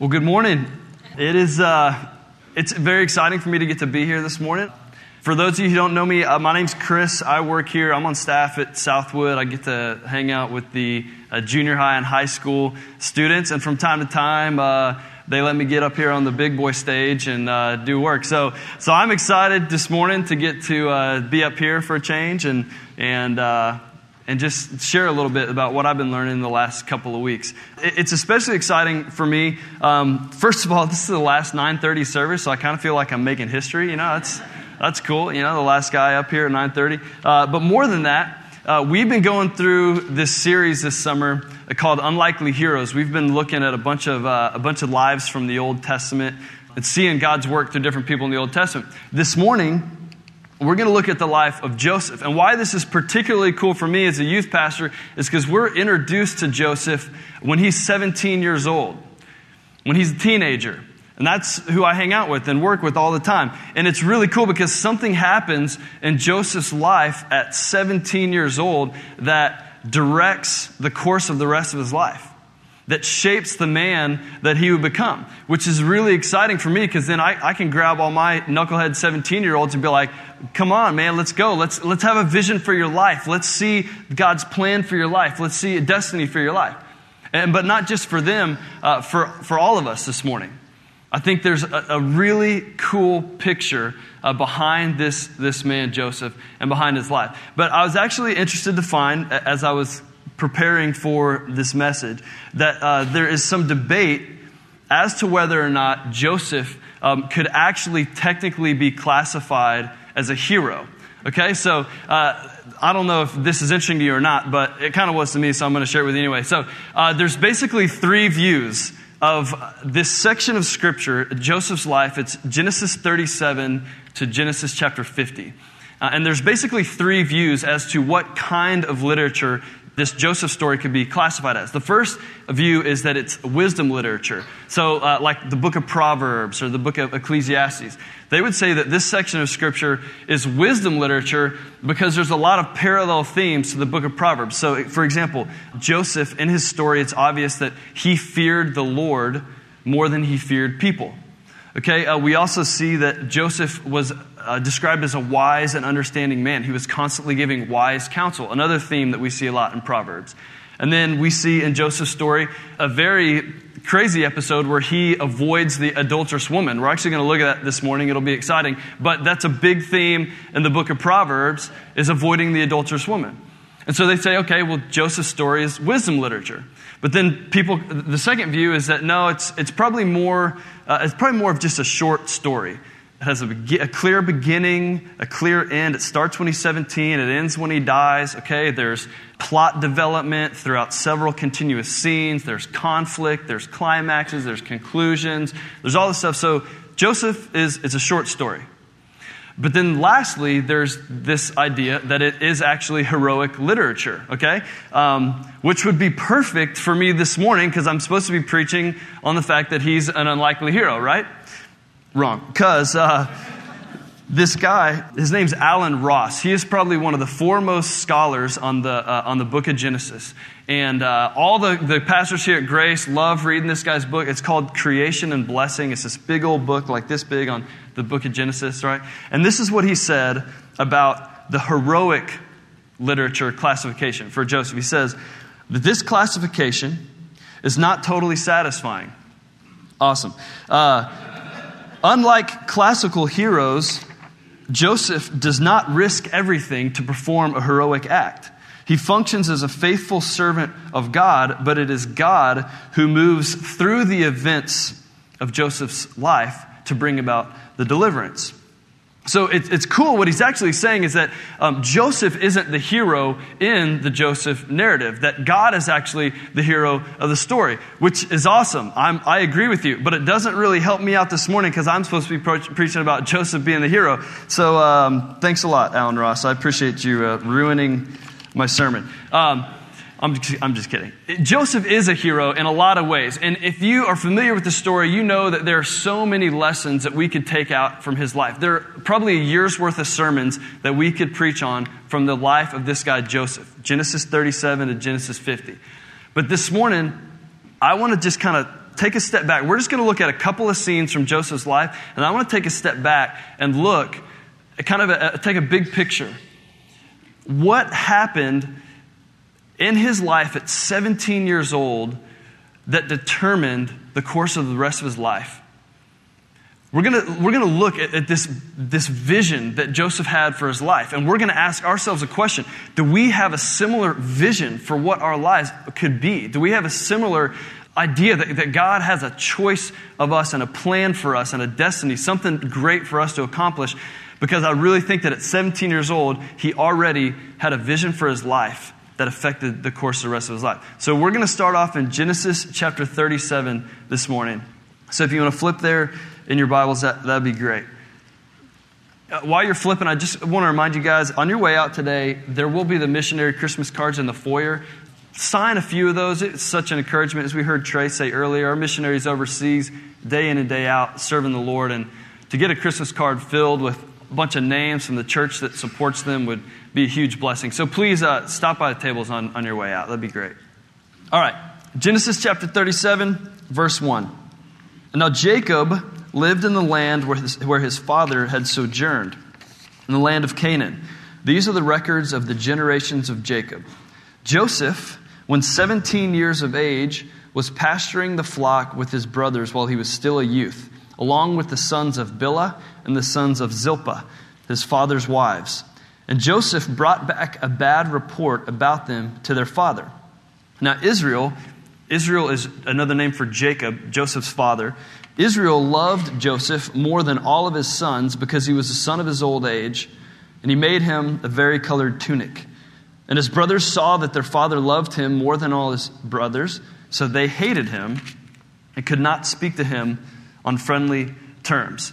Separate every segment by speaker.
Speaker 1: Well, good morning. It is uh, it's very exciting for me to get to be here this morning. For those of you who don't know me, uh, my name's Chris. I work here. I'm on staff at Southwood. I get to hang out with the uh, junior high and high school students, and from time to time, uh, they let me get up here on the big boy stage and uh, do work. So, so I'm excited this morning to get to uh, be up here for a change and and and just share a little bit about what I've been learning in the last couple of weeks. It's especially exciting for me. Um, first of all, this is the last 9:30 service, so I kind of feel like I'm making history. You know, that's that's cool. You know, the last guy up here at 9:30. Uh, but more than that, uh, we've been going through this series this summer called Unlikely Heroes. We've been looking at a bunch of uh, a bunch of lives from the Old Testament and seeing God's work through different people in the Old Testament. This morning we're going to look at the life of Joseph. And why this is particularly cool for me as a youth pastor is because we're introduced to Joseph when he's 17 years old, when he's a teenager. And that's who I hang out with and work with all the time. And it's really cool because something happens in Joseph's life at 17 years old that directs the course of the rest of his life that shapes the man that he would become, which is really exciting for me because then I, I can grab all my knucklehead 17 year olds and be like, come on, man, let's go. Let's, let's have a vision for your life. Let's see God's plan for your life. Let's see a destiny for your life. And, but not just for them, uh, for, for all of us this morning. I think there's a, a really cool picture uh, behind this, this man, Joseph, and behind his life. But I was actually interested to find, as I was preparing for this message that uh, there is some debate as to whether or not Joseph um, could actually technically be classified as a hero. Okay, so uh, I don't know if this is interesting to you or not, but it kind of was to me, so I'm going to share it with you anyway. So uh, there's basically three views of this section of scripture, Joseph's life. It's Genesis 37 to Genesis chapter 50. Uh, and there's basically three views as to what kind of literature this Joseph story could be classified as. The first view is that it's wisdom literature. So, uh, like the book of Proverbs or the book of Ecclesiastes. They would say that this section of scripture is wisdom literature because there's a lot of parallel themes to the book of Proverbs. So, for example, Joseph, in his story, it's obvious that he feared the Lord more than he feared people. Okay, uh, we also see that Joseph was uh, described as a wise and understanding man. He was constantly giving wise counsel, another theme that we see a lot in Proverbs. And then we see in Joseph's story a very crazy episode where he avoids the adulterous woman. We're actually going to look at that this morning. It'll be exciting. But that's a big theme in the book of Proverbs is avoiding the adulterous woman. And so they say, okay, well, Joseph's story is wisdom literature. But then people, the second view is that no, it's, it's probably more, uh, it's probably more of just a short story. It has a, a, clear beginning, a clear end. It starts when he's 17, it ends when he dies. Okay, there's plot development throughout several continuous scenes. There's conflict, there's climaxes, there's conclusions, there's all this stuff. So Joseph is it's a short story. But then lastly, there's this idea that it is actually heroic literature, okay? Um, which would be perfect for me this morning because I'm supposed to be preaching on the fact that he's an unlikely hero, right? Wrong. Because uh, this guy, his name's Allen Ross. He is probably one of the foremost scholars on the, uh, on the book of Genesis. And uh, all the, the pastors here at Grace love reading this guy's book. It's called Creation and Blessing. It's this big old book, like this big, on the book of Genesis, right? And this is what he said about the heroic literature classification for Joseph. He says that this classification is not totally satisfying. Awesome. Uh, Unlike classical heroes, Joseph does not risk everything to perform a heroic act. He functions as a faithful servant of God, but it is God who moves through the events of Joseph's life to bring about the deliverance. So it, it's cool. What he's actually saying is that um, Joseph isn't the hero in the Joseph narrative, that God is actually the hero of the story, which is awesome. I'm, i agree with you, but it doesn't really help me out this morning because I'm supposed to be pro- preaching about Joseph being the hero. So um, thanks a lot, Allen Ross. I appreciate you uh, ruining my sermon. Um, I'm just, I'm just kidding. Joseph is a hero in a lot of ways. And if you are familiar with the story, you know that there are so many lessons that we could take out from his life. There are probably a year's worth of sermons that we could preach on from the life of this guy, Joseph. Genesis 37 to Genesis 50. But this morning, I want to just kind of take a step back. We're just going to look at a couple of scenes from Joseph's life, and I want to take a step back and look kind of a, take a big picture. What happened in his life at 17 years old that determined the course of the rest of his life? We're going we're to look at, at, this, this vision that Joseph had for his life, and we're going to ask ourselves a question Do we have a similar vision for what our lives could be? Do we have a similar idea that, that God has a choice of us and a plan for us and a destiny, something great for us to accomplish? Because I really think that at 17 years old, he already had a vision for his life that affected the course of the rest of his life. So we're going to start off in Genesis chapter 37 this morning. So if you want to flip there, in your Bibles, that, that'd be great. Uh, while you're flipping, I just want to remind you guys on your way out today, there will be the missionary Christmas cards in the foyer. Sign a few of those. It's such an encouragement. As we heard Trey say earlier, our missionaries overseas, day in and day out, serving the Lord. And to get a Christmas card filled with a bunch of names from the church that supports them would be a huge blessing. So please uh, stop by the tables on, on your way out. That'd be great. All right, Genesis chapter 37, verse 1. Now Jacob lived in the land where his, where his father had sojourned, in the land of Canaan. These are the records of the generations of Jacob. Joseph, when 17 years of age, was pasturing the flock with his brothers while he was still a youth, along with the sons of Bilhah and the sons of Zilpah, his father's wives. And Joseph brought back a bad report about them to their father. Now, Israel, Israel is another name for Jacob, Joseph's father. Israel loved Joseph more than all of his sons because he was the son of his old age, and he made him a vari-colored tunic. And his brothers saw that their father loved him more than all his brothers, so they hated him and could not speak to him on friendly terms.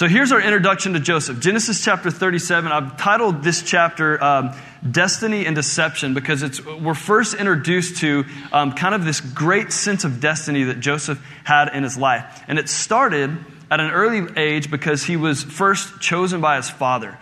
Speaker 1: So here's our introduction to Joseph. Genesis chapter 37. I've titled this chapter um, Destiny and Deception because it's, we're first introduced to um, kind of this great sense of destiny that Joseph had in his life. And it started at an early age because he was first chosen by his father.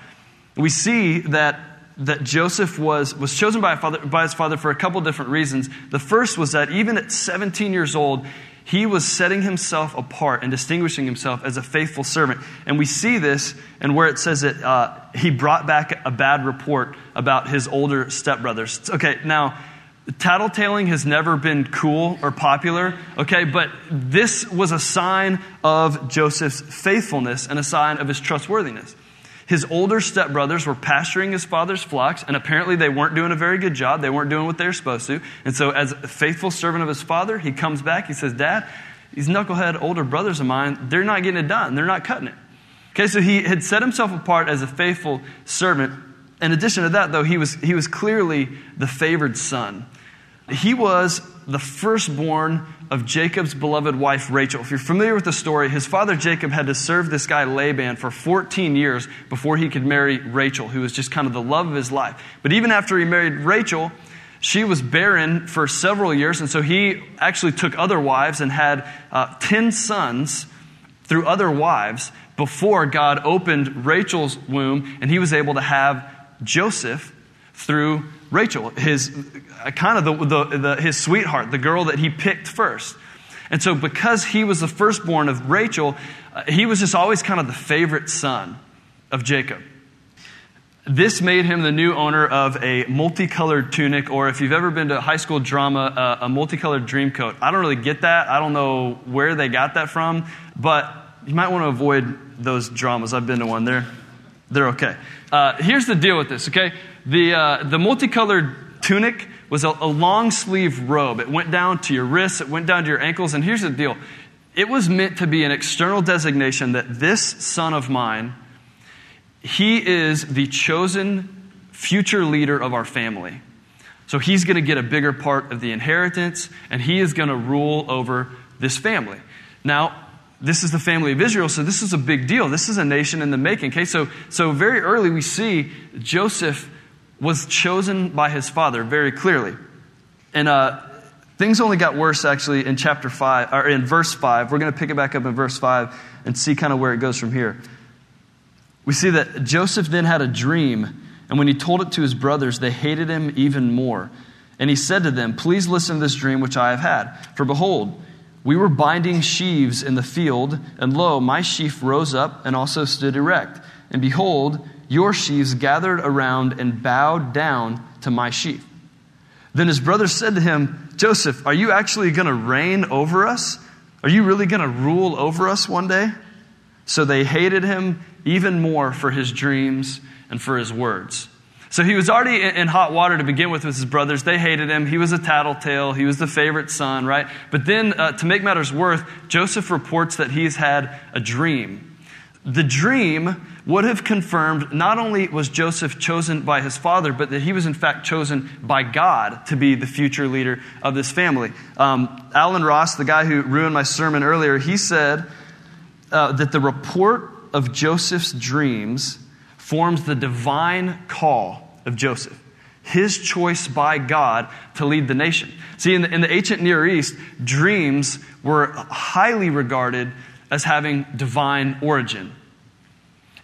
Speaker 1: We see that that Joseph was, was chosen by, father, by his father for a couple different reasons. The first was that even at 17 years old, he was setting himself apart and distinguishing himself as a faithful servant. And we see this and where it says that uh, he brought back a bad report about his older stepbrothers. Okay, now, tattletaling has never been cool or popular, okay, but this was a sign of Joseph's faithfulness and a sign of his trustworthiness. His older stepbrothers were pasturing his father's flocks, and apparently they weren't doing a very good job. They weren't doing what they were supposed to. And so, as a faithful servant of his father, he comes back. He says, Dad, these knucklehead older brothers of mine, they're not getting it done. They're not cutting it. Okay, so he had set himself apart as a faithful servant. In addition to that, though, he was, he was clearly the favored son. He was the firstborn of Jacob's beloved wife Rachel. If you're familiar with the story, his father Jacob had to serve this guy Laban for 14 years before he could marry Rachel, who was just kind of the love of his life. But even after he married Rachel, she was barren for several years, and so he actually took other wives and had uh, 10 sons through other wives before God opened Rachel's womb, and he was able to have Joseph through Rachel, his uh, kind of the, the, the, his sweetheart, the girl that he picked first. And so, because he was the firstborn of Rachel, uh, he was just always kind of the favorite son of Jacob. This made him the new owner of a multicolored tunic, or if you've ever been to high school drama, uh, a multicolored dream coat. I don't really get that. I don't know where they got that from, but you might want to avoid those dramas. I've been to one. They're, they're okay. Uh, here's the deal with this, okay? The, uh, the multicolored tunic was a, a long sleeve robe. It went down to your wrists, it went down to your ankles. And here's the deal it was meant to be an external designation that this son of mine, he is the chosen future leader of our family. So he's going to get a bigger part of the inheritance, and he is going to rule over this family. Now, this is the family of Israel, so this is a big deal. This is a nation in the making. Okay, so so very early we see Joseph was chosen by his father very clearly. And uh, things only got worse actually in chapter 5, or in verse 5. We're going to pick it back up in verse 5 and see kind of where it goes from here. We see that Joseph then had a dream, and when he told it to his brothers, they hated him even more. And he said to them, Please listen to this dream which I have had. For behold, We were binding sheaves in the field, and lo, my sheaf rose up and also stood erect. And behold, your sheaves gathered around and bowed down to my sheaf. Then his brothers said to him, Joseph, are you actually going to reign over us? Are you really going to rule over us one day? So they hated him even more for his dreams and for his words. So he was already in hot water to begin with with his brothers. They hated him. He was a tattletale. He was the favorite son, right? But then, uh, to make matters worse, Joseph reports that he's had a dream. The dream would have confirmed not only was Joseph chosen by his father, but that he was in fact chosen by God to be the future leader of this family. Um, Allen Ross, the guy who ruined my sermon earlier, he said uh, that the report of Joseph's dreams forms the divine call of Joseph. His choice by God to lead the nation. See, in the, in the ancient Near East, dreams were highly regarded as having divine origin.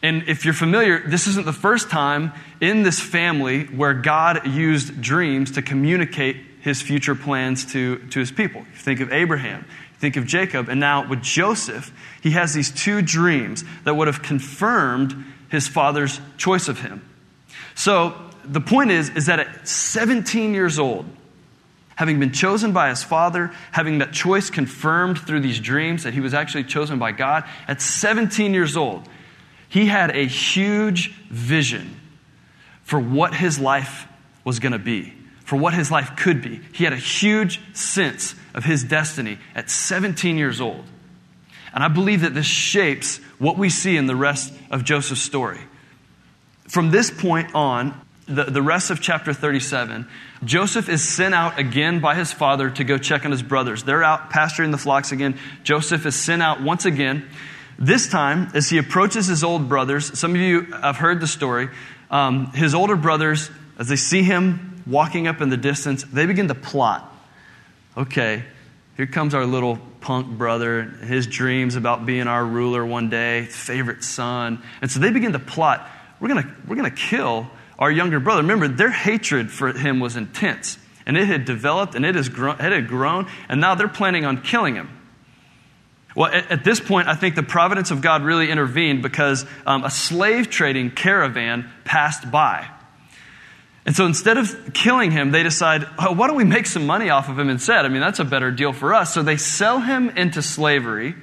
Speaker 1: And if you're familiar, this isn't the first time in this family where God used dreams to communicate his future plans to, to his people. You think of Abraham, think of Jacob, and now with Joseph, he has these two dreams that would have confirmed his father's choice of him. So the point is, is that at 17 years old, having been chosen by his father, having that choice confirmed through these dreams that he was actually chosen by God, at 17 years old, he had a huge vision for what his life was going to be, for what his life could be. He had a huge sense of his destiny at 17 years old. And I believe that this shapes what we see in the rest of Joseph's story. From this point on, the, the rest of chapter 37, Joseph is sent out again by his father to go check on his brothers. They're out pasturing the flocks again. Joseph is sent out once again. This time, as he approaches his old brothers, some of you have heard the story. Um, his older brothers, as they see him walking up in the distance, they begin to plot. Okay, here comes our little punk brother, his dreams about being our ruler one day, favorite son. And so they begin to plot we're gonna, we're to kill our younger brother. Remember, their hatred for him was intense, and it had developed and it, has grown, it had grown, and now they're planning on killing him. Well, at, at this point, I think the providence of God really intervened because um, a slave trading caravan passed by. And so instead of killing him, they decide, oh, why don't we make some money off of him instead? I mean, that's a better deal for us. So they sell him into slavery,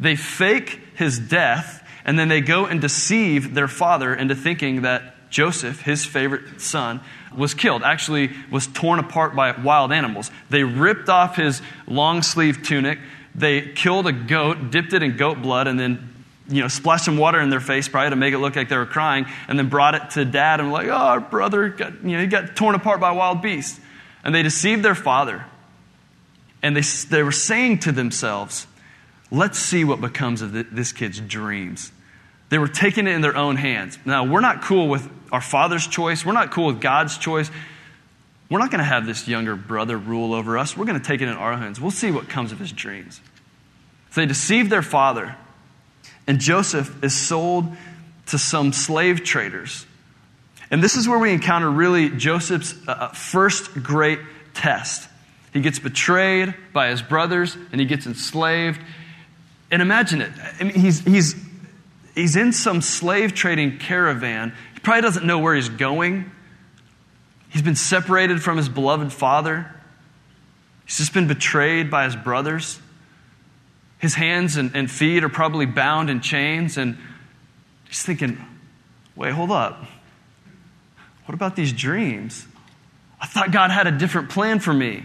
Speaker 1: they fake his death, and then they go and deceive their father into thinking that Joseph, his favorite son, was killed, actually was torn apart by wild animals. They ripped off his long sleeve tunic, they killed a goat, dipped it in goat blood, and then you know, splashed some water in their face probably to make it look like they were crying, and then brought it to dad and like, oh, our brother got, you know, he got torn apart by wild beasts. And they deceived their father. And they, they were saying to themselves, let's see what becomes of this kid's dreams. They were taking it in their own hands. Now, we're not cool with our father's choice. We're not cool with God's choice. We're not going to have this younger brother rule over us. We're going to take it in our hands. We'll see what comes of his dreams. So they deceive their father. And Joseph is sold to some slave traders. And this is where we encounter really Joseph's uh, uh, first great test. He gets betrayed by his brothers and he gets enslaved. And imagine it. I mean, he's, he's, he's in some slave trading caravan. He probably doesn't know where he's going. He's been separated from his beloved father. He's just been betrayed by his brothers. His hands and, and feet are probably bound in chains, and he's thinking, wait, hold up. What about these dreams? I thought God had a different plan for me.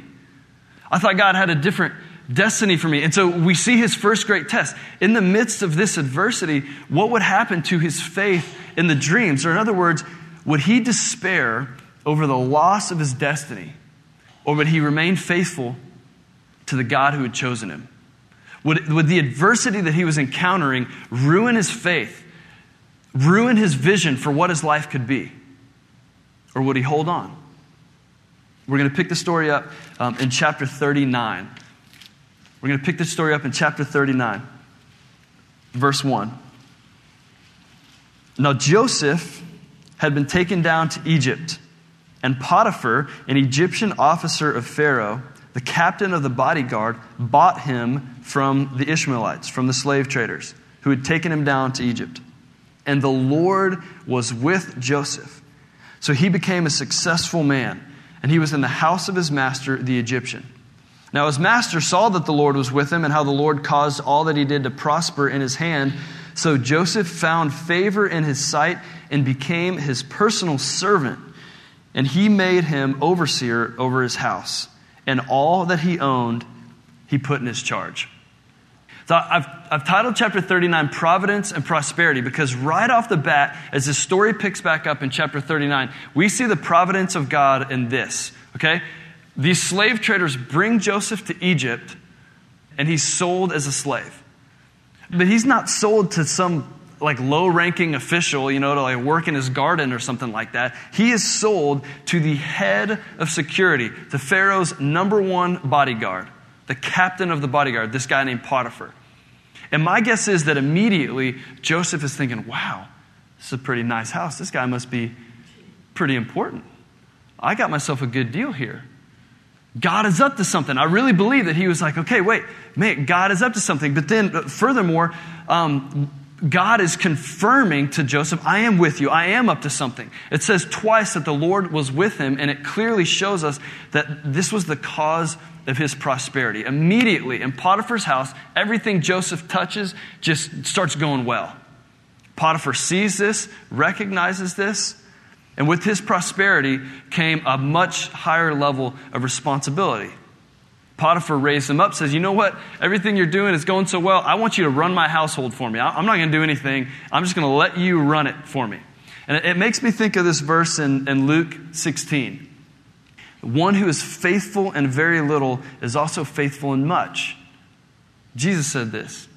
Speaker 1: I thought God had a different destiny for me. And so we see his first great test. In the midst of this adversity, what would happen to his faith in the dreams? Or, in other words, would he despair over the loss of his destiny? Or would he remain faithful to the God who had chosen him? Would, would the adversity that he was encountering ruin his faith, ruin his vision for what his life could be? Or would he hold on? We're going to pick the story up um, in chapter 39. We're going to pick the story up in chapter 39, verse 1. Now, Joseph had been taken down to Egypt, and Potiphar, an Egyptian officer of Pharaoh, the captain of the bodyguard, bought him from the Ishmaelites, from the slave traders who had taken him down to Egypt. And the Lord was with Joseph. So he became a successful man, and he was in the house of his master, the Egyptian. Now his master saw that the Lord was with him, and how the Lord caused all that he did to prosper in his hand. So Joseph found favor in his sight and became his personal servant. And he made him overseer over his house. And all that he owned, he put in his charge. So I've, I've titled chapter 39 Providence and Prosperity because right off the bat, as the story picks back up in chapter 39, we see the providence of God in this, okay? These slave traders bring Joseph to Egypt and he's sold as a slave. But he's not sold to some like low ranking official, you know, to like work in his garden or something like that. He is sold to the head of security, the Pharaoh's number one bodyguard the captain of the bodyguard, this guy named Potiphar. And my guess is that immediately Joseph is thinking, wow, this is a pretty nice house. This guy must be pretty important. I got myself a good deal here. God is up to something. I really believe that he was like, okay, wait, man, God is up to something. But then, furthermore, um, God is confirming to Joseph, I am with you. I am up to something. It says twice that the Lord was with him, and it clearly shows us that this was the cause of his prosperity. Immediately in Potiphar's house, everything Joseph touches just starts going well. Potiphar sees this, recognizes this, and with his prosperity came a much higher level of responsibility. Potiphar raised him up, says, You know what? Everything you're doing is going so well. I want you to run my household for me. I'm not going to do anything. I'm just going to let you run it for me. And it makes me think of this verse in, in Luke 16. One who is faithful in very little is also faithful in much. Jesus said this.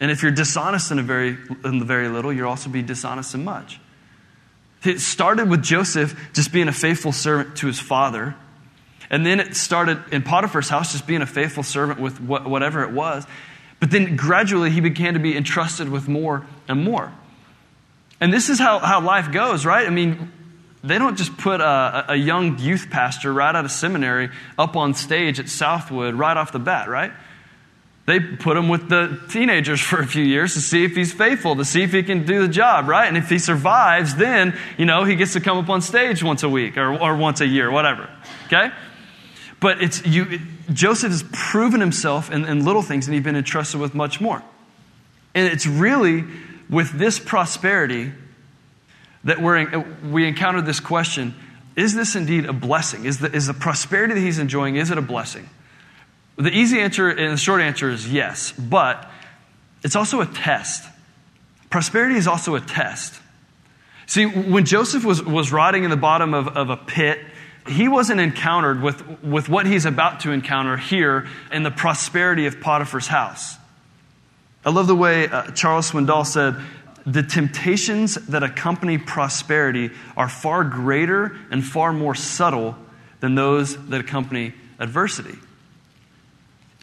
Speaker 1: And if you're dishonest in, a very, in the very little, you'll also be dishonest in much. It started with Joseph just being a faithful servant to his father. And then it started in Potiphar's house just being a faithful servant with whatever it was. But then gradually he began to be entrusted with more and more. And this is how, how life goes, right? I mean, they don't just put a, a young youth pastor right out of seminary up on stage at Southwood right off the bat, right? They put him with the teenagers for a few years to see if he's faithful, to see if he can do the job, right? And if he survives, then, you know, he gets to come up on stage once a week or, or once a year, whatever. Okay? But it's you, Joseph has proven himself in, in little things and he's been entrusted with much more. And it's really with this prosperity that we're, we encountered this question is this indeed a blessing? Is the, is the prosperity that he's enjoying, is it a blessing? The easy answer and the short answer is yes, but it's also a test. Prosperity is also a test. See, when Joseph was, was rotting in the bottom of, of a pit, he wasn't encountered with, with what he's about to encounter here in the prosperity of Potiphar's house. I love the way uh, Charles Swindoll said the temptations that accompany prosperity are far greater and far more subtle than those that accompany adversity.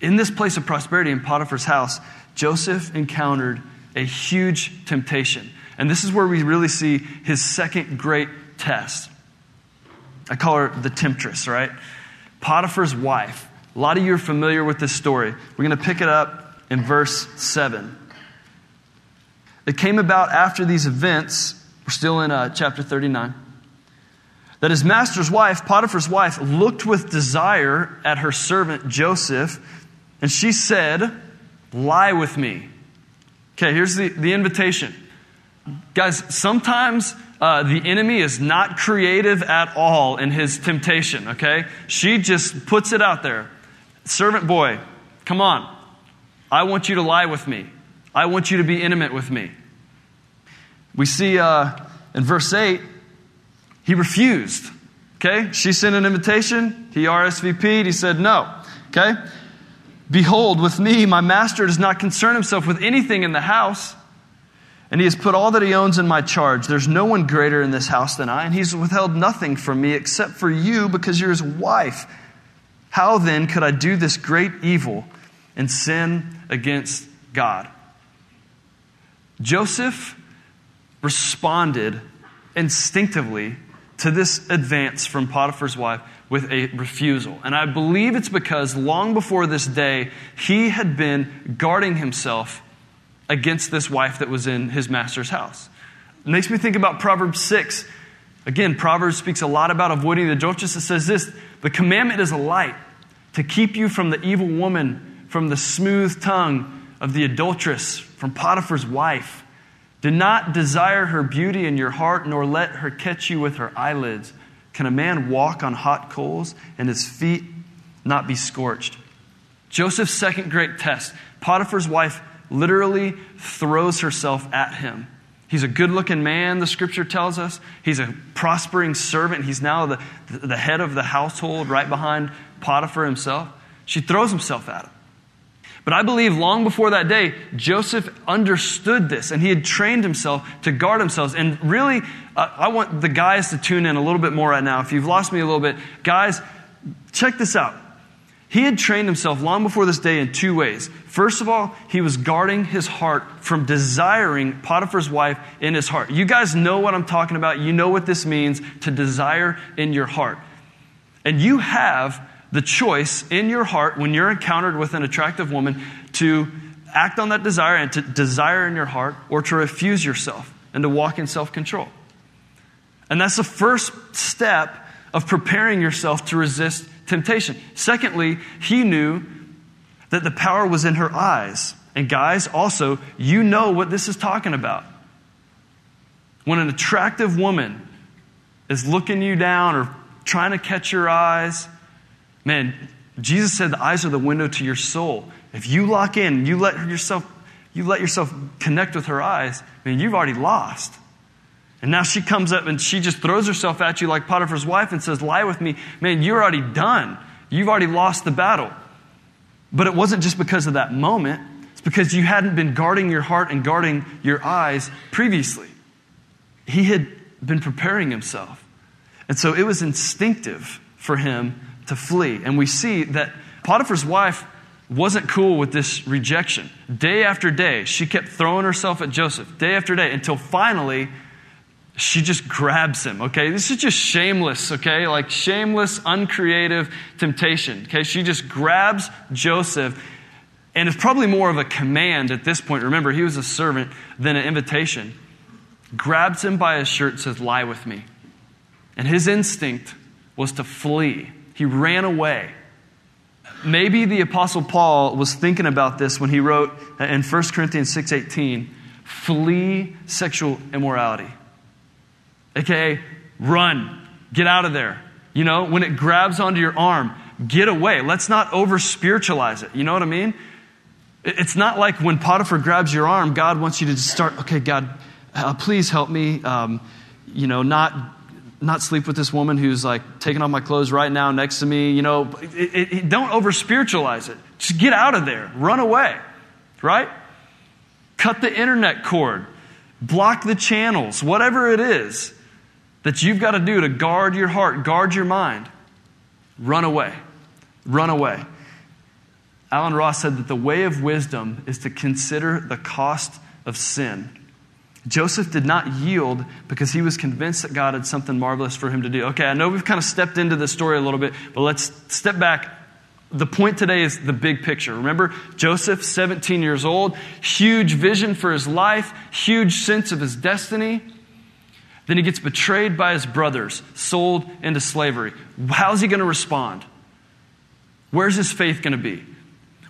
Speaker 1: In this place of prosperity in Potiphar's house, Joseph encountered a huge temptation. And this is where we really see his second great test. I call her the temptress, right? Potiphar's wife. A lot of you are familiar with this story. We're going to pick it up in verse 7. It came about after these events, we're still in uh, chapter 39, that his master's wife, Potiphar's wife, looked with desire at her servant Joseph, and she said, Lie with me. Okay, here's the, the invitation. Guys, sometimes uh, the enemy is not creative at all in his temptation, okay? She just puts it out there. Servant boy, come on. I want you to lie with me. I want you to be intimate with me. We see uh, in verse 8, he refused. Okay? She sent an invitation. He RSVP'd. He said, no. Okay? Behold, with me, my master does not concern himself with anything in the house, and he has put all that he owns in my charge. There's no one greater in this house than I, and he's withheld nothing from me except for you because you're his wife. How then could I do this great evil and sin against God? Joseph responded instinctively to this advance from Potiphar's wife with a refusal. And I believe it's because long before this day, he had been guarding himself against this wife that was in his master's house. It makes me think about Proverbs 6. Again, Proverbs speaks a lot about avoiding the adulteress. It says this The commandment is a light to keep you from the evil woman, from the smooth tongue of the adulteress, from Potiphar's wife. Do not desire her beauty in your heart, nor let her catch you with her eyelids. Can a man walk on hot coals and his feet not be scorched? Joseph's second great test Potiphar's wife literally throws herself at him. He's a good looking man, the scripture tells us. He's a prospering servant. He's now the, the head of the household, right behind Potiphar himself. She throws himself at him. But I believe long before that day, Joseph understood this and he had trained himself to guard himself. And really, uh, I want the guys to tune in a little bit more right now. If you've lost me a little bit, guys, check this out. He had trained himself long before this day in two ways. First of all, he was guarding his heart from desiring Potiphar's wife in his heart. You guys know what I'm talking about. You know what this means to desire in your heart. And you have the choice in your heart when you're encountered with an attractive woman to act on that desire and to desire in your heart or to refuse yourself and to walk in self control. And that's the first step of preparing yourself to resist temptation. Secondly, he knew that the power was in her eyes. And guys, also, you know what this is talking about. When an attractive woman is looking you down or trying to catch your eyes, Man, Jesus said the eyes are the window to your soul. If you lock in, you let yourself, you let yourself connect with her eyes, man, you've already lost. And now she comes up and she just throws herself at you like Potiphar's wife and says, Lie with me. Man, you're already done. You've already lost the battle. But it wasn't just because of that moment, it's because you hadn't been guarding your heart and guarding your eyes previously. He had been preparing himself. And so it was instinctive for him to flee. And we see that Potiphar's wife wasn't cool with this rejection. Day after day, she kept throwing herself at Joseph, day after day, until finally she just grabs him, okay? This is just shameless, okay? Like shameless, uncreative temptation, okay? She just grabs Joseph, and it's probably more of a command at this point. Remember, he was a servant than an invitation. Grabs him by his shirt, says, Lie with me. And his instinct was to flee. He ran away. Maybe the apostle Paul was thinking about this when he wrote in 1 Corinthians 6:18, "Flee sexual immorality." AKA run. Get out of there. You know, when it grabs onto your arm, get away. Let's not over spiritualize it. You know what I mean? It's not like when Potiphar grabs your arm, God wants you to just start, okay, God, uh, please help me, um, you know, not not sleep with this woman who's like taking off my clothes right now next to me. You know, it, it, it, don't over spiritualize it. Just get out of there. Run away, right? Cut the internet cord. Block the channels. Whatever it is that you've got to do to guard your heart, guard your mind. Run away. Run away. Allen Ross said that the way of wisdom is to consider the cost of sin Joseph did not yield because he was convinced that God had something marvelous for him to do. Okay, I know we've kind of stepped into this story a little bit, but let's step back. The point today is the big picture. Remember, Joseph, 17 years old, huge vision for his life, huge sense of his destiny. Then he gets betrayed by his brothers, sold into slavery. How's he going to respond? Where's his faith going to be?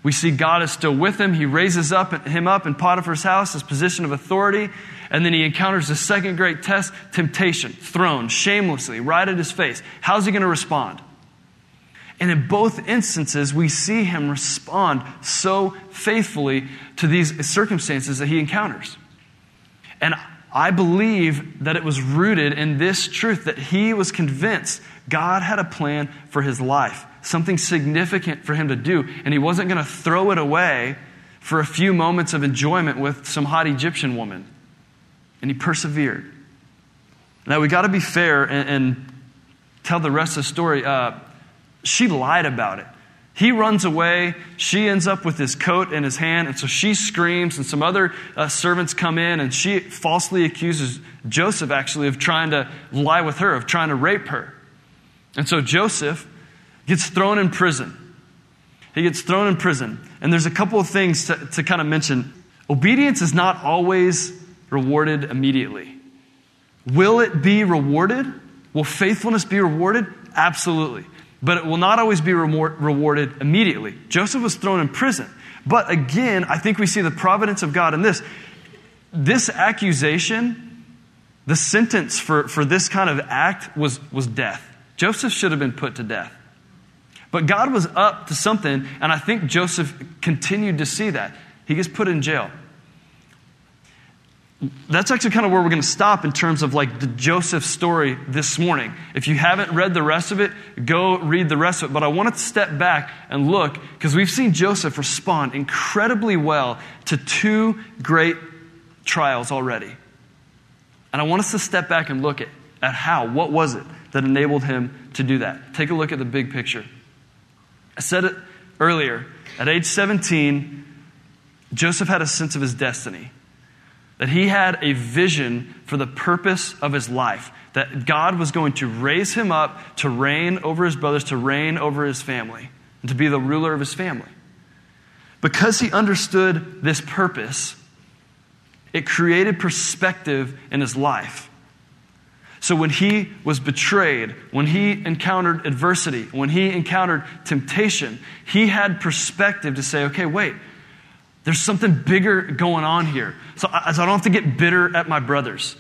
Speaker 1: We see God is still with him. He raises up him up in Potiphar's house, his position of authority. And then he encounters the second great test temptation, thrown shamelessly right at his face. How's he going to respond? And in both instances, we see him respond so faithfully to these circumstances that he encounters. And I believe that it was rooted in this truth that he was convinced God had a plan for his life, something significant for him to do, and he wasn't going to throw it away for a few moments of enjoyment with some hot Egyptian woman and he persevered. Now, we got to be fair and, and, tell the rest of the story. Uh, she lied about it. He runs away. She ends up with his coat in his hand. And so she screams, and some other uh, servants come in, and she falsely accuses Joseph, actually, of trying to lie with her, of trying to rape her. And so Joseph gets thrown in prison. He gets thrown in prison. And there's a couple of things to, to kind of mention. Obedience is not always rewarded immediately. Will it be rewarded? Will faithfulness be rewarded? Absolutely but it will not always be rewarded immediately. Joseph was thrown in prison. But again, I think we see the providence of God in this. This accusation, the sentence for, for this kind of act was, was death. Joseph should have been put to death. But God was up to something, and I think Joseph continued to see that. He gets put in jail that's actually kind of where we're going to stop in terms of like the Joseph story this morning. If you haven't read the rest of it, go read the rest of it. But I want to step back and look because we've seen Joseph respond incredibly well to two great trials already. And I want us to step back and look at, at how, what was it that enabled him to do that? Take a look at the big picture. I said it earlier. At age 17, Joseph had a sense of his destiny that he had a vision for the purpose of his life, that God was going to raise him up to reign over his brothers, to reign over his family, and to be the ruler of his family. Because he understood this purpose, it created perspective in his life. So when he was betrayed, when he encountered adversity, when he encountered temptation, he had perspective to say, okay, wait, there's something bigger going on here. So I, so I don't have to get bitter at my brothers.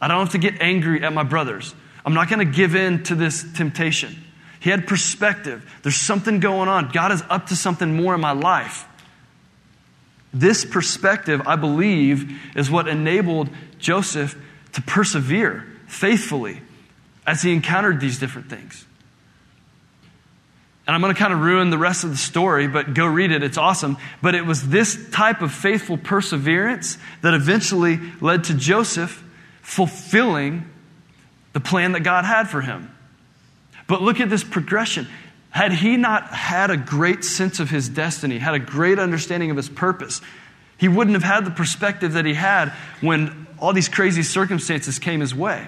Speaker 1: I don't have to get angry at my brothers. I'm not going to give in to this temptation. He had perspective. There's something going on. God is up to something more in my life. This perspective, I believe, is what enabled Joseph to persevere faithfully as he encountered these different things. And I'm going to kind of ruin the rest of the story, but go read it. It's awesome. But it was this type of faithful perseverance that eventually led to Joseph fulfilling the plan that God had for him. But look at this progression. Had he not had a great sense of his destiny, had a great understanding of his purpose, he wouldn't have had the perspective that he had when all these crazy circumstances came his way.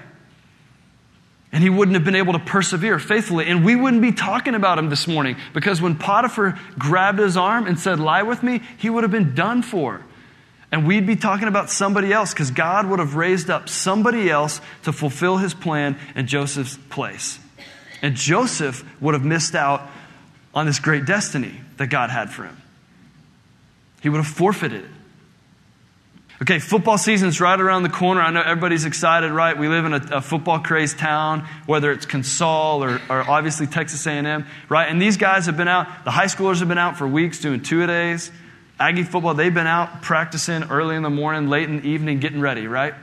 Speaker 1: And he wouldn't have been able to persevere faithfully. And we wouldn't be talking about him this morning because when Potiphar grabbed his arm and said, Lie with me, he would have been done for. And we'd be talking about somebody else because God would have raised up somebody else to fulfill his plan in Joseph's place. And Joseph would have missed out on this great destiny that God had for him. He would have forfeited it. Okay, football season's right around the corner. I know everybody's excited, right? We live in a, a football crazed town, whether it's Consol or, or obviously Texas A&M, right? And these guys have been out. The high schoolers have been out for weeks doing two a days. Aggie football, they've been out practicing early in the morning, late in the evening, getting ready, right?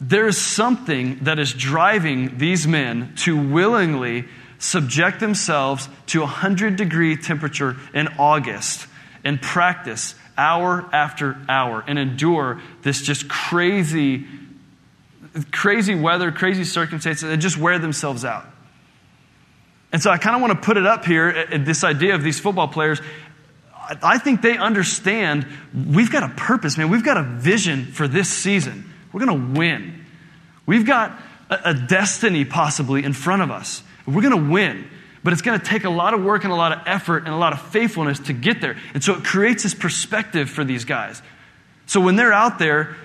Speaker 1: There is something that is driving these men to willingly subject themselves to a 100 degree temperature in August and practice hour after hour and endure this just crazy, crazy weather, crazy circumstances, and just wear themselves out. And so I kind of want to put it up here at this idea of these football players. I think they understand we've got a purpose, man. We've got a vision for this season. We're going to win. We've got a destiny possibly in front of us. We're going to win. But it's going to take a lot of work and a lot of effort and a lot of faithfulness to get there. And so it creates this perspective for these guys. So when they're out there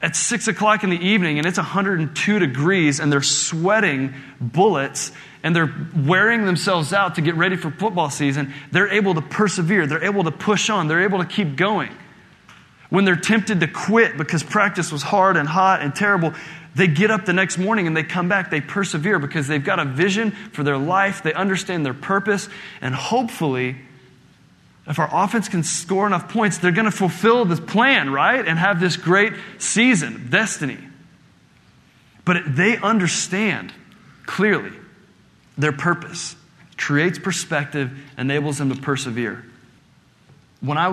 Speaker 1: at six o'clock in the evening and it's 102 degrees and they're sweating bullets and they're wearing themselves out to get ready for football season, they're able to persevere. They're able to push on. They're able to keep going. When they're tempted to quit because practice was hard and hot and terrible, they get up the next morning and they come back. They persevere because they've got a vision for their life. They understand their purpose. And hopefully, if our offense can score enough points, they're going to fulfill this plan, right? And have this great season, destiny. But they understand clearly their purpose, creates perspective, enables them to persevere. When I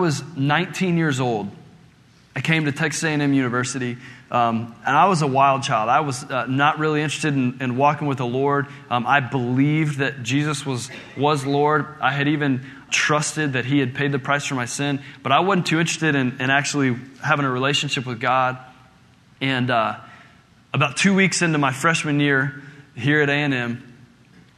Speaker 1: came to Texas A&M University, um, and I was a wild child. I was uh, not really interested in, in, walking with the Lord. Um, I believed that Jesus was, was Lord. I had even trusted that He had paid the price for my sin, but I wasn't too interested in, in actually having a relationship with God. And uh, about two weeks into my freshman year here at A&M,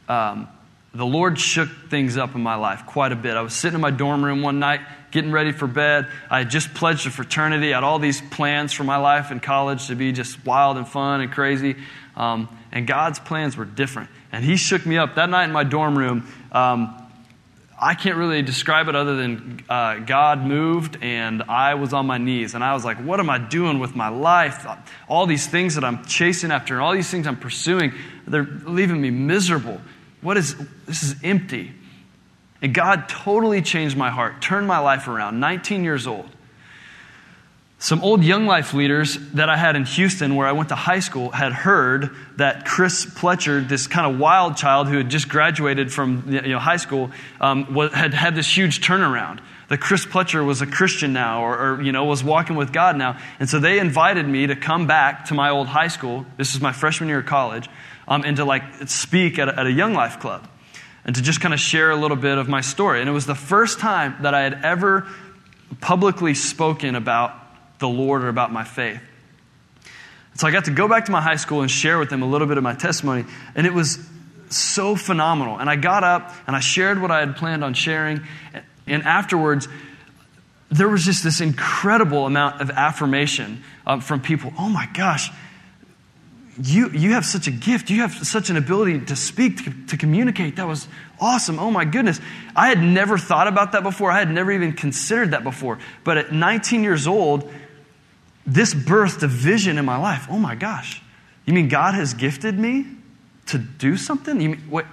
Speaker 1: um, the Lord shook things up in my life quite a bit. I was sitting in my dorm room one night, getting ready for bed. I had just pledged a fraternity. I had all these plans for my life in college to be just wild and fun and crazy. Um, and God's plans were different. And He shook me up that night in my dorm room. Um, I can't really describe it other than uh, God moved and I was on my knees. And I was like, what am I doing with my life? All these things that I'm chasing after and all these things I'm pursuing, they're leaving me miserable. What is this is empty. And God totally changed my heart, turned my life around, 19 years old. Some old Young Life leaders that I had in Houston, where I went to high school, had heard that Chris Pletcher, this kind of wild child who had just graduated from you know, high school, um, had had this huge turnaround. That Chris Pletcher was a Christian now, or, or, you know was walking with God now, and so they invited me to come back to my old high school. This is my freshman year of college, um, and to like speak at a, at a Young Life club and to just kind of share a little bit of my story. And it was the first time that I had ever publicly spoken about the Lord or about my faith. So I got to go back to my high school and share with them a little bit of my testimony, and it was so phenomenal. And I got up and I shared what I had planned on sharing, and afterwards, there was just this incredible amount of affirmation uh, from people. Oh my gosh, you, you have such a gift. You have such an ability to speak, to, to, communicate. That was awesome. Oh my goodness. I had never thought about that before. I had never even considered that before. But at 19 years old, this birthed a vision in my life. Oh my gosh. You mean God has gifted me to do something? You mean, what?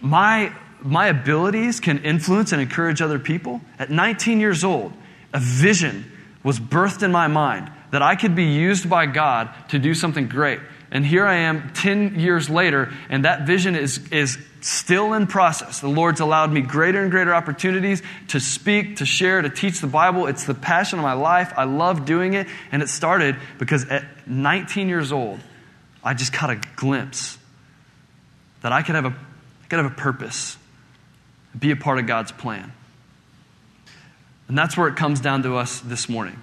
Speaker 1: My, my abilities can influence and encourage other people? At 19 years old, a vision was birthed in my mind that I could be used by God to do something great. And here I am 10 years later, and that vision is, is still in process. The Lord's allowed me greater and greater opportunities to speak, to share, to teach the Bible. It's the passion of my life. I love doing it. And it started because at 19 years old, I just caught a glimpse that I could have a, I could have a purpose, be a part of God's plan. And that's where it comes down to us this morning.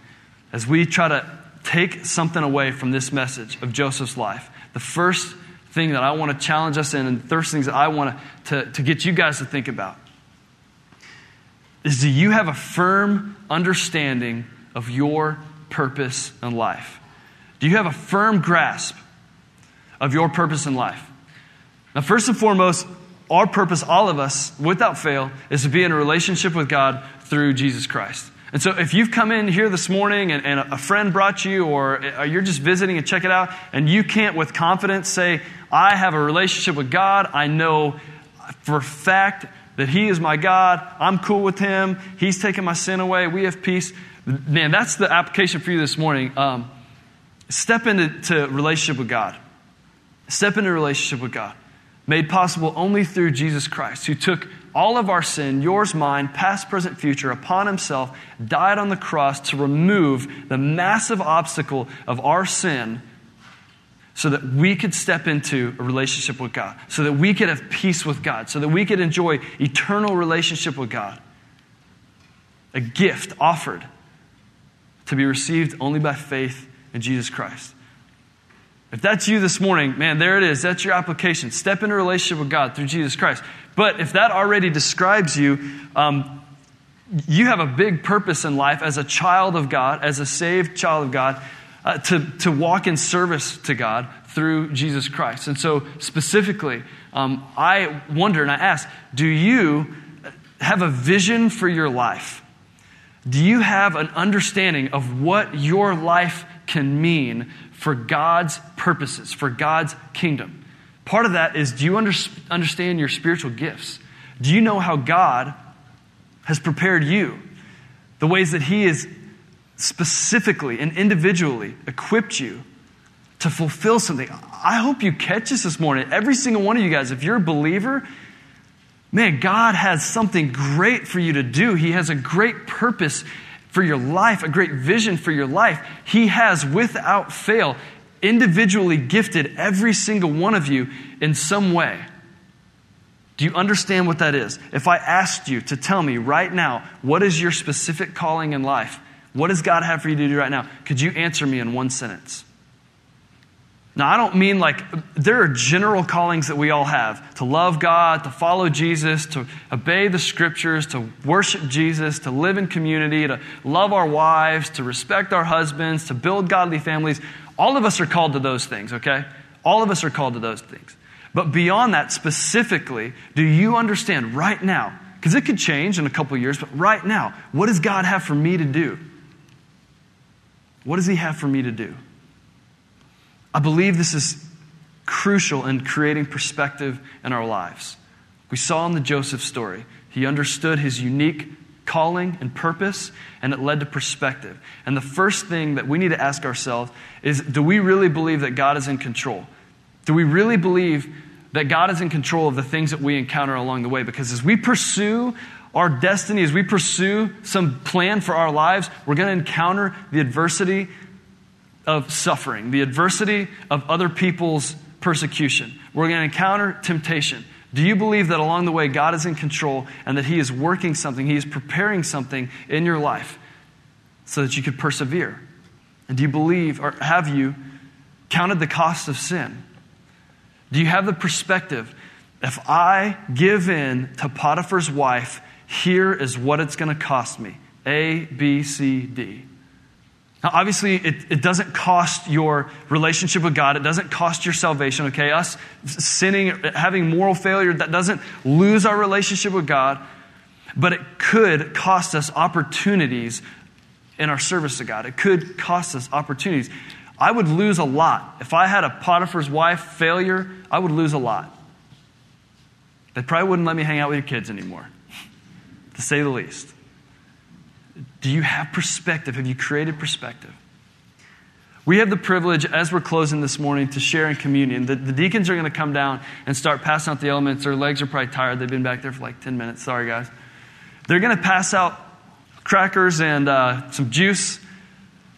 Speaker 1: As we try to take something away from this message of Joseph's life, the first thing that I want to challenge us in, and the first things that I want to, to, get you guys to think about is do you have a firm understanding of your purpose in life? Do you have a firm grasp of your purpose in life? Now, first and foremost, our purpose, all of us, without fail, is to be in a relationship with God through Jesus Christ. And so, if you've come in here this morning and, and, a friend brought you, or uh, you're just visiting and check it out, and you can't with confidence say, I have a relationship with God, I know for fact that He is my God, I'm cool with Him, He's taken my sin away, we have peace. Man, that's the application for you this morning. Um, step into relationship with God. Step into relationship with God. Made possible only through Jesus Christ, who took all of our sin, yours, mine, past, present, future, upon himself, died on the cross to remove the massive obstacle of our sin so that we could step into a relationship with God, so that we could have peace with God, so that we could enjoy eternal relationship with God. A gift offered to be received only by faith in Jesus Christ. If that's you this morning, man, there it is. That's your application. Step into a relationship with God through Jesus Christ. But if that already describes you, um, you have a big purpose in life as a child of God, as a saved child of God, uh, to, to walk in service to God through Jesus Christ. And so, specifically, um, I wonder and I ask do you have a vision for your life? Do you have an understanding of what your life can mean for God's purposes, for God's kingdom? Part of that is do you under, understand your spiritual gifts? Do you know how God has prepared you? The ways that He has specifically and individually equipped you to fulfill something. I hope you catch this this morning. Every single one of you guys, if you're a believer, man, God has something great for you to do. He has a great purpose for your life, a great vision for your life. He has, without fail, individually gifted every single one of you in some way. Do you understand what that is? If I asked you to tell me right now, what is your specific calling in life? What does God have for you to do right now? Could you answer me in one sentence? Now, I don't mean like there are general callings that we all have to love God, to follow Jesus, to obey the scriptures, to worship Jesus, to live in community, to love our wives, to respect our husbands, to build godly families. All of us are called to those things, okay? All of us are called to those things. But beyond that, specifically, do you understand right now? Because it could change in a couple years, but right now, what does God have for me to do? What does He have for me to do? I believe this is crucial in creating perspective in our lives. We saw in the Joseph story, he understood his unique calling and purpose, and it led to perspective. And the first thing that we need to ask ourselves is do we really believe that God is in control? Do we really believe that God is in control of the things that we encounter along the way? Because as we pursue our destiny, as we pursue some plan for our lives, we're going to encounter the adversity of suffering, the adversity of other people's persecution. We're going to encounter temptation. Do you believe that along the way God is in control and that He is working something, He is preparing something in your life so that you could persevere? And do you believe, or have you counted the cost of sin? Do you have the perspective? If I give in to Potiphar's wife, here is what it's going to cost me A, B, C, D. Now, obviously, it, it doesn't cost your relationship with God. It doesn't cost your salvation, okay? Us sinning, having moral failure, that doesn't lose our relationship with God, but it could cost us opportunities in our service to God. It could cost us opportunities. I would lose a lot. If I had a Potiphar's wife failure, I would lose a lot. They probably wouldn't let me hang out with your kids anymore, to say the least. Do you have perspective? Have you created perspective? We have the privilege, as we're closing this morning, to share in communion. The, the deacons are going to come down and start passing out the elements. Their legs are probably tired. They've been back there for like 10 minutes. Sorry, guys. They're going to pass out crackers and uh, some juice,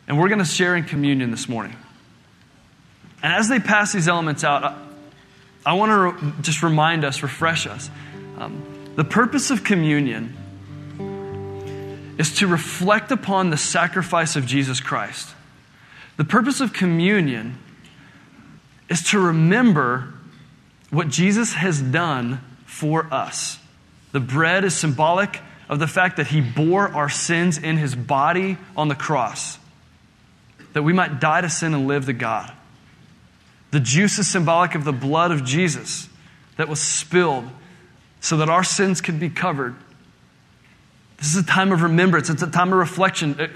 Speaker 1: and we're going to share in communion this morning. And as they pass these elements out, I, I want to re- just remind us, refresh us. Um, the purpose of communion is to reflect upon the sacrifice of Jesus Christ. The purpose of communion is to remember what Jesus has done for us. The bread is symbolic of the fact that he bore our sins in his body on the cross, that we might die to sin and live to God. The juice is symbolic of the blood of Jesus that was spilled so that our sins could be covered this is a time of remembrance, it's a time of reflection. Uh,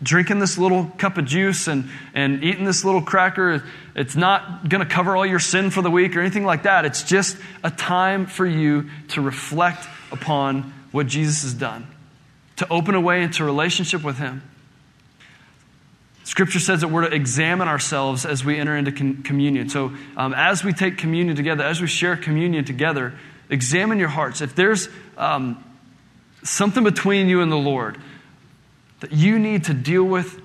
Speaker 1: drinking this little cup of juice and, and eating this little cracker, it's not going to cover all your sin for the week or anything like that. It's just a time for you to reflect upon what Jesus has done, to open a way into relationship with Him. Scripture says that we're to examine ourselves as we enter into communion. So, um, as we take communion together, as we share communion together, examine your hearts. If there's um, something between you and the Lord that you need to deal with,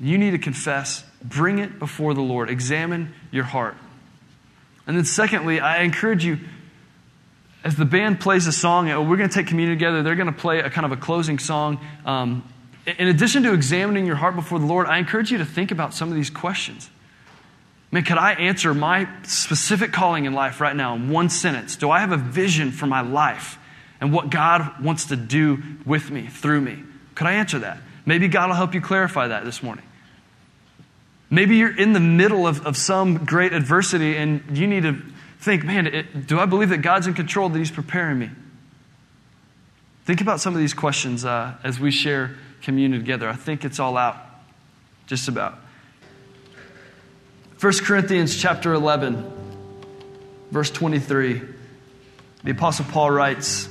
Speaker 1: you need to confess, bring it before the Lord. Examine your heart. And then, secondly, I encourage you, as the band plays a song, we're going to take communion together. They're going to play a kind of a closing song. Um, in addition to examining your heart before the Lord, I encourage you to think about some of these questions. I mean, could I answer my specific calling in life right now in one sentence? Do I have a vision for my life? And what God wants to do with me, through me? Could I answer that? Maybe God will help you clarify that this morning. Maybe you're in the middle of, of some great adversity and you need to think, man, it, do I believe that God's in control, that He's preparing me? Think about some of these questions uh, as we share communion together. I think it's all out, just about. 1 Corinthians chapter 11, verse 23. The Apostle Paul writes,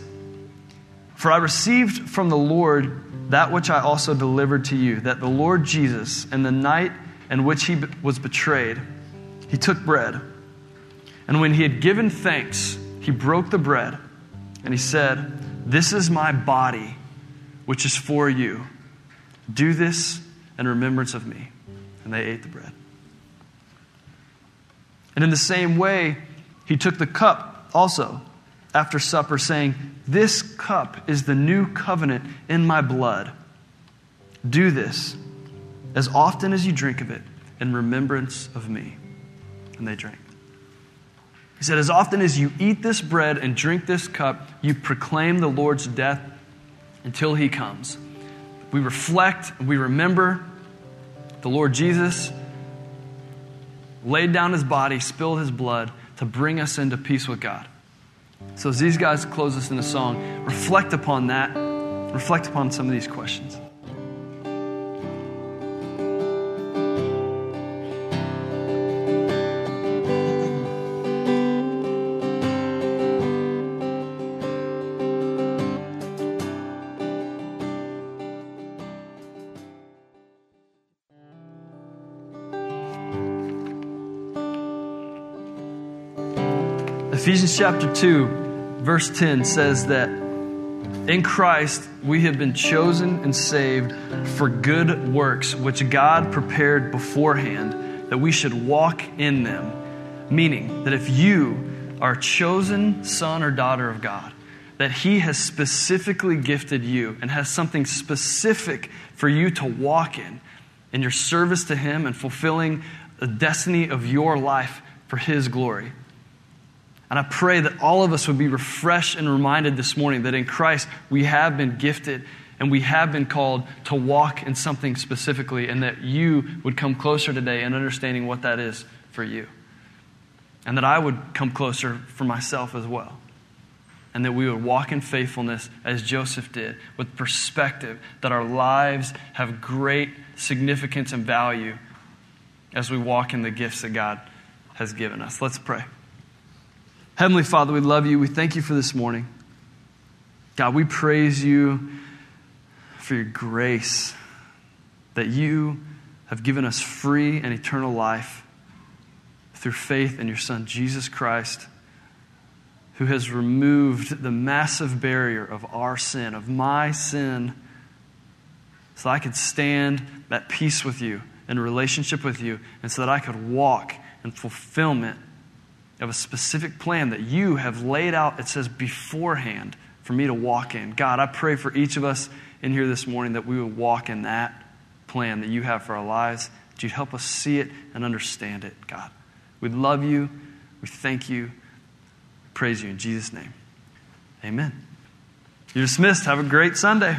Speaker 1: for I received from the Lord that which I also delivered to you, that the Lord Jesus, in the night in which he was betrayed, he took bread. And when he had given thanks, he broke the bread, and he said, This is my body, which is for you. Do this in remembrance of me. And they ate the bread. And in the same way, he took the cup also after supper, saying, This cup is the new covenant in my blood. Do this as often as you drink of it in remembrance of me. And they drank. He said, As often as you eat this bread and drink this cup, you proclaim the Lord's death until he comes. We reflect, and we remember the Lord Jesus laid down his body, spilled his blood to bring us into peace with God. So, as these guys close us in a song, reflect upon that, reflect upon some of these questions. Chapter 2, verse 10 says that in Christ we have been chosen and saved for good works, which God prepared beforehand that we should walk in them. Meaning that if you are chosen son or daughter of God, that He has specifically gifted you and has something specific for you to walk in, in your service to Him and fulfilling the destiny of your life for His glory. And I pray that all of us would be refreshed and reminded this morning that in Christ we have been gifted and we have been called to walk in something specifically, and that you would come closer today in understanding what that is for you. And that I would come closer for myself as well. And that we would walk in faithfulness as Joseph did, with perspective that our lives have great significance and value as we walk in the gifts that God has given us. Let's pray. Heavenly Father, we love you. We thank you for this morning. God, we praise you for your grace that you have given us free and eternal life through faith in your Son, Jesus Christ, who has removed the massive barrier of our sin, of my sin, so I could stand at peace with you, in relationship with you, and so that I could walk in fulfillment of a specific plan that you have laid out, it says beforehand, for me to walk in. God, I pray for each of us in here this morning that we would walk in that plan that you have for our lives, that you'd help us see it and understand it, God. We love you. We thank you. Praise you in Jesus' name. Amen. You're dismissed. Have a great Sunday.